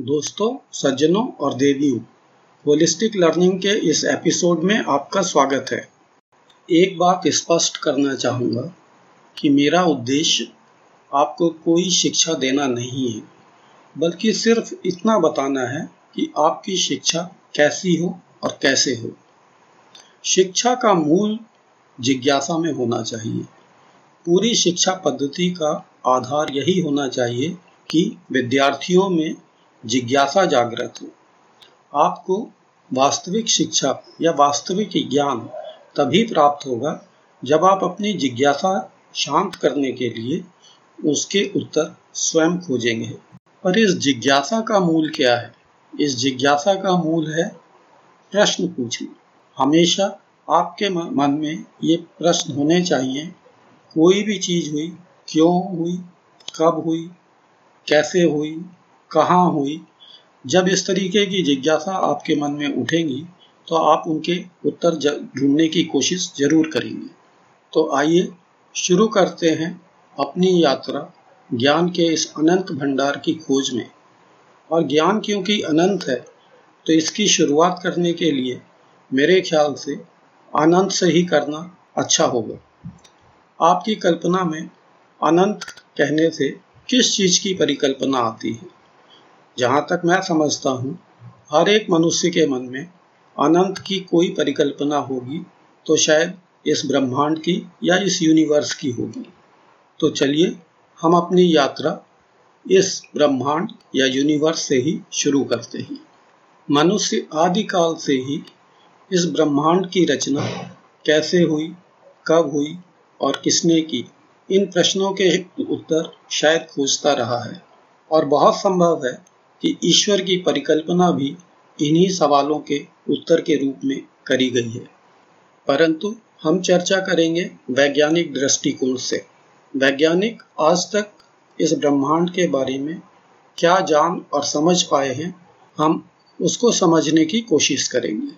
दोस्तों, सज्जनों और देवियों होलिस्टिक लर्निंग के इस एपिसोड में आपका स्वागत है। एक बात स्पष्ट करना चाहूँगा कि मेरा उद्देश्य आपको कोई शिक्षा देना नहीं है, बल्कि सिर्फ़ इतना बताना है कि आपकी शिक्षा कैसी हो और कैसे हो। शिक्षा का मूल जिज्ञासा में होना चाहिए। पूरी शिक्षा पद्धति का आधार यही होना चाहिए कि विद्यार्थियों में जिज्ञासा जागृत हो। आपको वास्तविक शिक्षा या वास्तविक ज्ञान तभी प्राप्त होगा जब आप अपनी जिज्ञासा शांत करने के लिए उसके उत्तर स्वयं खोजेंगे। पर इस जिज्ञासा का मूल क्या है? इस जिज्ञासा का मूल है प्रश्न पूछना हमेशा आपके मन में ये प्रश्न होने चाहिए, कोई भी चीज़ हुई, क्यों हुई, कब हुई, कैसे हुई कहाँ हुई? जब इस तरीके की जिज्ञासा आपके मन में उठेगी तो आप उनके उत्तर ढूँढने की कोशिश ज़रूर करेंगे। तो आइए शुरू करते हैं अपनी यात्रा ज्ञान के इस अनंत भंडार की खोज में। और ज्ञान क्योंकि अनंत है तो इसकी शुरुआत करने के लिए मेरे ख्याल से अनंत से ही करना अच्छा होगा। आपकी कल्पना में अनंत कहने से किस चीज़ की परिकल्पना आती है? जहाँ तक मैं समझता हूँ, हर एक मनुष्य के मन में अनंत की कोई परिकल्पना होगी तो शायद इस ब्रह्मांड की या इस यूनिवर्स की होगी। तो चलिए हम अपनी यात्रा इस ब्रह्मांड या यूनिवर्स से ही शुरू करते हैं। मनुष्य आदिकाल से ही इस ब्रह्मांड की रचना कैसे हुई, कब हुई और किसने की, इन प्रश्नों के उत्तर शायद खोजता रहा है। और बहुत संभव है कि ईश्वर की परिकल्पना भी इन्हीं सवालों के उत्तर के रूप में करी गई है। परंतु हम चर्चा करेंगे वैज्ञानिक दृष्टिकोण से। वैज्ञानिक आज तक इस ब्रह्मांड के बारे में क्या जान और समझ पाए हैं, हम उसको समझने की कोशिश करेंगे।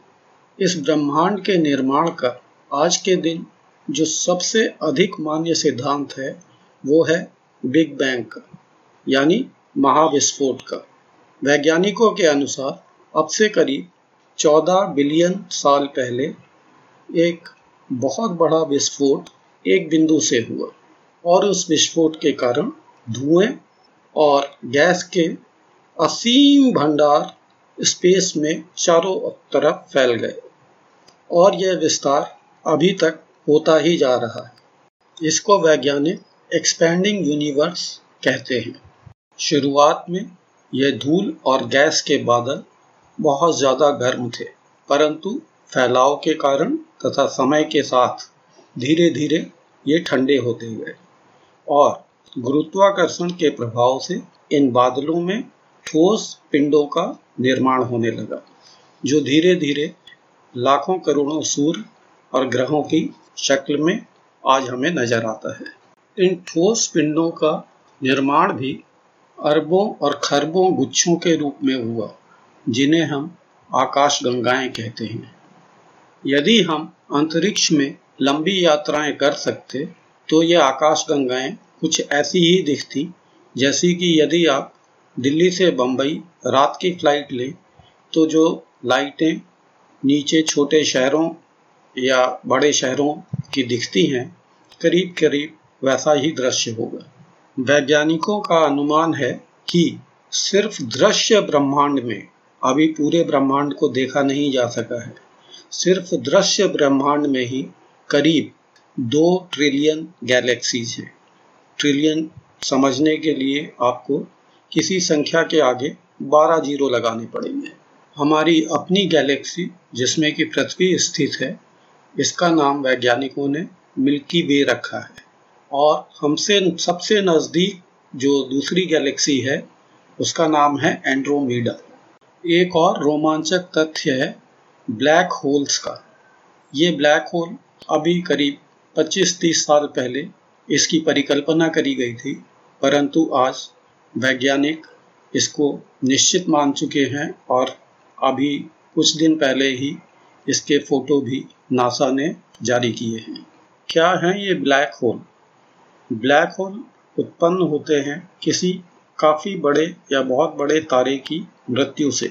इस ब्रह्मांड के निर्माण का आज के दिन जो सबसे अधिक मान्य सिद्धांत है, वो है बिग बैंग का, यानी महाविस्फोट का। वैज्ञानिकों के अनुसार अब से करीब 14 बिलियन साल पहले एक बहुत बड़ा विस्फोट एक बिंदु से हुआ और उस विस्फोट के कारण धुएँ और गैस के असीम भंडार स्पेस में चारों तरफ़ फैल गए और यह विस्तार अभी तक होता ही जा रहा है। इसको वैज्ञानिक एक्सपेंडिंग यूनिवर्स कहते हैं। शुरुआत में यह धूल और गैस के बादल बहुत ज़्यादा गर्म थे, परंतु फैलाव के कारण तथा समय के साथ धीरे धीरे ये ठंडे होते गए। और गुरुत्वाकर्षण के प्रभाव से इन बादलों में ठोस पिंडों का निर्माण होने लगा, जो धीरे धीरे लाखों करोड़ों सूर्य और ग्रहों की शक्ल में आज हमें नज़र आता है। इन ठोस पिंडों का निर्माण भी अरबों और खरबों गुच्छों के रूप में हुआ, जिन्हें हम आकाश गंगाएँ कहते हैं। यदि हम अंतरिक्ष में लंबी यात्राएँ कर सकते तो ये आकाश गंगाएँ कुछ ऐसी ही दिखती, जैसी कि यदि आप दिल्ली से बम्बई रात की फ़्लाइट लें तो जो लाइटें नीचे छोटे शहरों या बड़े शहरों की दिखती हैं करीब करीब वैसा ही दृश्य होगा। वैज्ञानिकों का अनुमान है कि सिर्फ़ दृश्य ब्रह्मांड में अभी पूरे ब्रह्मांड को देखा नहीं जा सका है। सिर्फ़ दृश्य ब्रह्मांड में ही करीब दो ट्रिलियन गैलेक्सीज हैं। ट्रिलियन समझने के लिए आपको किसी संख्या के आगे 12 ज़ीरो लगाने पड़ेंगे। हमारी अपनी गैलेक्सी, जिसमें कि पृथ्वी स्थित है, इसका नाम वैज्ञानिकों ने मिल्की वे रखा है। और हमसे सबसे नज़दीक जो दूसरी गैलेक्सी है, उसका नाम है एंड्रोमीडा एक और रोमांचक तथ्य है ब्लैक होल्स का। ये ब्लैक होल अभी करीब 25-30 साल पहले इसकी परिकल्पना करी गई थी, परंतु आज वैज्ञानिक इसको निश्चित मान चुके हैं और अभी कुछ दिन पहले ही इसके फ़ोटो भी नासा ने जारी किए हैं। क्या है ये ब्लैक होल ब्लैक होल उत्पन्न होते हैं किसी काफ़ी बड़े या बहुत बड़े तारे की मृत्यु से।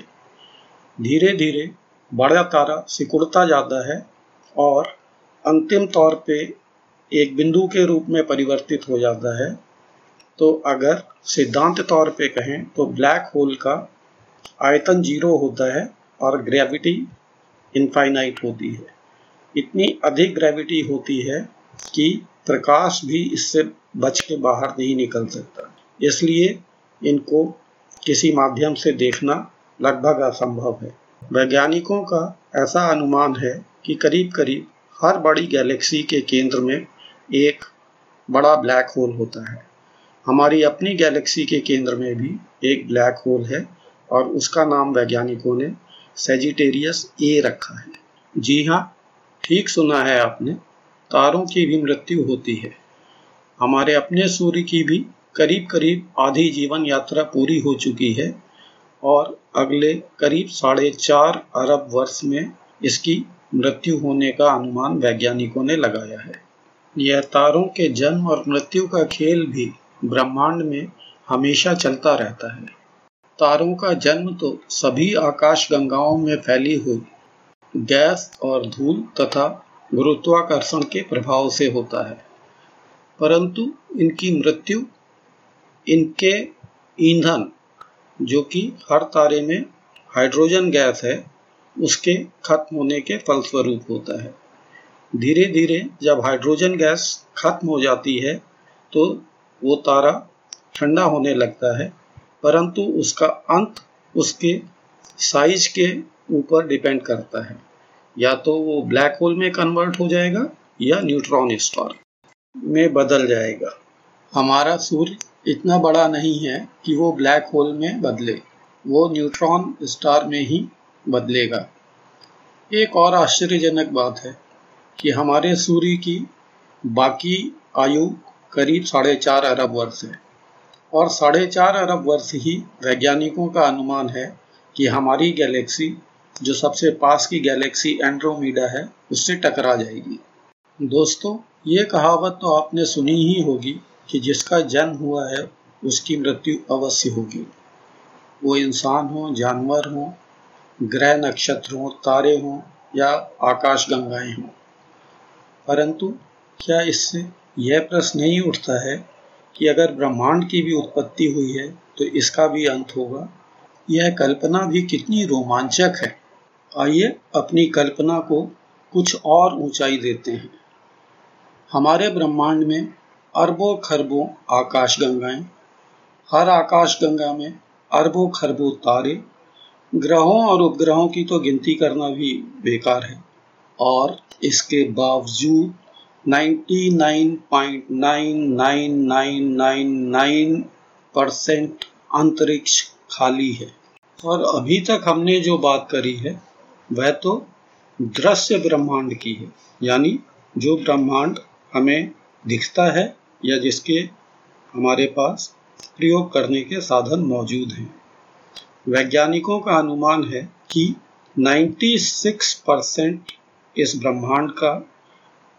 धीरे धीरे बड़ा तारा सिकुड़ता जाता है और अंतिम तौर पे एक बिंदु के रूप में परिवर्तित हो जाता है। तो अगर सिद्धांत तौर पे कहें तो ब्लैक होल का आयतन ज़ीरो होता है और ग्रेविटी इनफाइनाइट होती है। इतनी अधिक ग्रेविटी होती है कि प्रकाश भी इससे बच के बाहर नहीं निकल सकता। इसलिए इनको किसी माध्यम से देखना लगभग असंभव है। वैज्ञानिकों का ऐसा अनुमान है कि करीब करीब हर बड़ी गैलेक्सी के केंद्र में एक बड़ा ब्लैक होल होता है। हमारी अपनी गैलेक्सी के केंद्र में भी एक ब्लैक होल है और उसका नाम वैज्ञानिकों ने सेजिटेरियस ए रखा है। जी हाँ ठीक सुना है आपने। तारों की भी मृत्यु होती है। हमारे अपने सूर्य की भी करीब करीब आधी जीवन यात्रा पूरी हो चुकी है और अगले करीब साढ़े चार अरब वर्ष में इसकी मृत्यु होने का अनुमान वैज्ञानिकों ने लगाया है। यह तारों के जन्म और मृत्यु का खेल भी ब्रह्मांड में हमेशा चलता रहता है। तारों का जन्म तो सभी आकाश गंगाओं में फैली हुई गैस और धूल तथा गुरुत्वाकर्षण के प्रभाव से होता है। परंतु इनकी मृत्यु, इनके ईंधन, जो कि हर तारे में हाइड्रोजन गैस है, उसके खत्म होने के फलस्वरूप होता है। धीरे धीरे जब हाइड्रोजन गैस खत्म हो जाती है तो वो तारा ठंडा होने लगता है, परंतु उसका अंत उसके साइज़ के ऊपर डिपेंड करता है। या तो वो ब्लैक होल में कन्वर्ट हो जाएगा या न्यूट्रॉन स्टार में बदल जाएगा। हमारा सूर्य इतना बड़ा नहीं है कि वो ब्लैक होल में बदले, वो न्यूट्रॉन स्टार में ही बदलेगा। एक और आश्चर्यजनक बात है कि हमारे सूर्य की बाकी आयु करीब साढ़े चार अरब वर्ष है और साढ़े चार अरब वर्ष ही वैज्ञानिकों का अनुमान है कि हमारी गैलेक्सी जो सबसे पास की गैलेक्सी एंड्रोमीडा है, उससे टकरा जाएगी। दोस्तों, ये कहावत तो आपने सुनी ही होगी कि जिसका जन्म हुआ है, उसकी मृत्यु अवश्य होगी। वो इंसान हो, जानवर हो, ग्रह नक्षत्र हो, तारे हों, या आकाश गंगाएँ हों। परंतु, क्या इससे यह प्रश्न नहीं उठता है कि अगर ब्रह्मांड की भी उत्पत्ति हुई है तो इसका भी अंत होगा? यह कल्पना भी कितनी रोमांचक है। आइए अपनी कल्पना को कुछ और ऊंचाई देते हैं। हमारे ब्रह्मांड में अरबों खरबों आकाश गंगाएँ, हर आकाश गंगा में अरबों खरबों तारे, ग्रहों और उपग्रहों की तो गिनती करना भी बेकार है। और इसके बावजूद 99.99999 परसेंट अंतरिक्ष खाली है। और अभी तक हमने जो बात करी है वह तो दृश्य ब्रह्मांड की है, यानी जो ब्रह्मांड हमें दिखता है या जिसके हमारे पास प्रयोग करने के साधन मौजूद हैं। वैज्ञानिकों का अनुमान है कि 96 परसेंट इस ब्रह्मांड का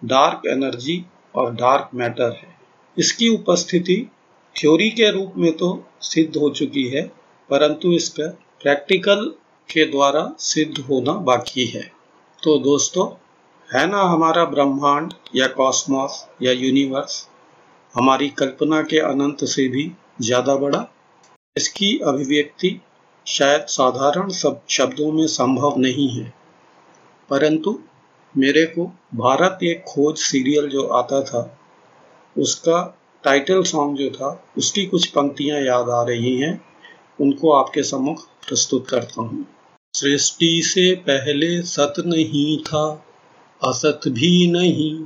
डार्क एनर्जी और डार्क मैटर है। इसकी उपस्थिति थ्योरी के रूप में तो सिद्ध हो चुकी है, परंतु इसका प्रैक्टिकल के द्वारा सिद्ध होना बाकी है। तो दोस्तों, है ना हमारा ब्रह्मांड या कॉस्मॉस या यूनिवर्स? हमारी कल्पना के अनंत से भी ज़्यादा बड़ा? इसकी अभिव्यक्ति शायद साधारण सब शब्दों में संभव नहीं है। परंतु मेरे को भारत एक खोज सीरियल जो आता था, उसका टाइटल सॉन्ग जो था, उसकी कुछ पंक्तियाँ याद आ रही हैं। उनको आपके सम्मुख प्रस्तुत करता हूँ। सृष्टि से पहले सत नहीं था, असत भी नहीं,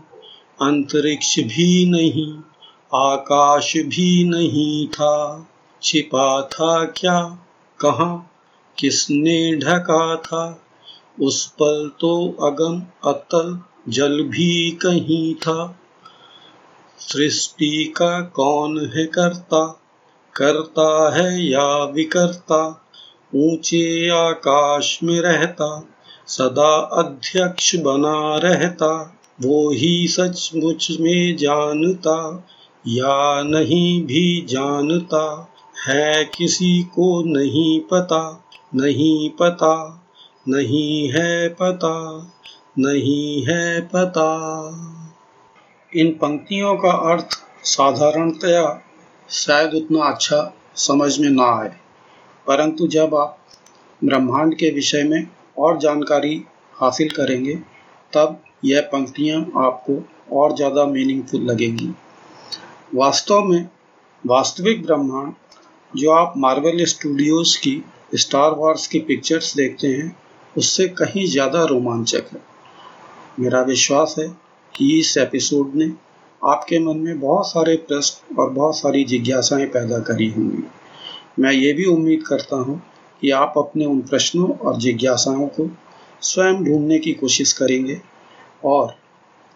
अंतरिक्ष भी नहीं, आकाश भी नहीं था। छिपा था क्या? कहा? किसने ढका था? उस पल तो अगम अतल जल भी कहीं था। सृष्टि का कौन है करता? करता है या विकर्ता? ऊँचे आकाश में रहता, सदा अध्यक्ष बना रहता, वो ही सचमुच में जानता, या नहीं भी जानता, है किसी को नहीं पता नहीं पता, नहीं है पता, नहीं है पता। इन पंक्तियों का अर्थ साधारणतया शायद उतना अच्छा समझ में ना आए। परंतु जब आप ब्रह्मांड के विषय में और जानकारी हासिल करेंगे, तब यह पंक्तियाँ आपको और ज़्यादा मीनिंगफुल लगेंगी। वास्तव में वास्तविक ब्रह्मांड जो आप मार्वल स्टूडियोज़ की स्टार वार्स की पिक्चर्स देखते हैं, उससे कहीं ज़्यादा रोमांचक है। मेरा विश्वास है कि इस एपिसोड ने आपके मन में बहुत सारे प्रश्न और बहुत सारी जिज्ञासाएँ पैदा करी होंगी। मैं ये भी उम्मीद करता हूँ कि आप अपने उन प्रश्नों और जिज्ञासाओं को स्वयं ढूँढने की कोशिश करेंगे और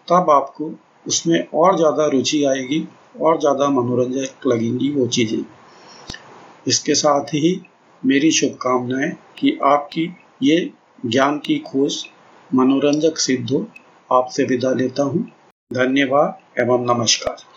तब आपको उसमें और ज़्यादा रुचि आएगी, और ज़्यादा मनोरंजक लगेंगी वो चीज़ें। इसके साथ ही मेरी शुभकामनाएँ कि आपकी ये ज्ञान की खोज मनोरंजक सिद्ध हो आपसे विदा लेता हूँ। धन्यवाद एवं नमस्कार।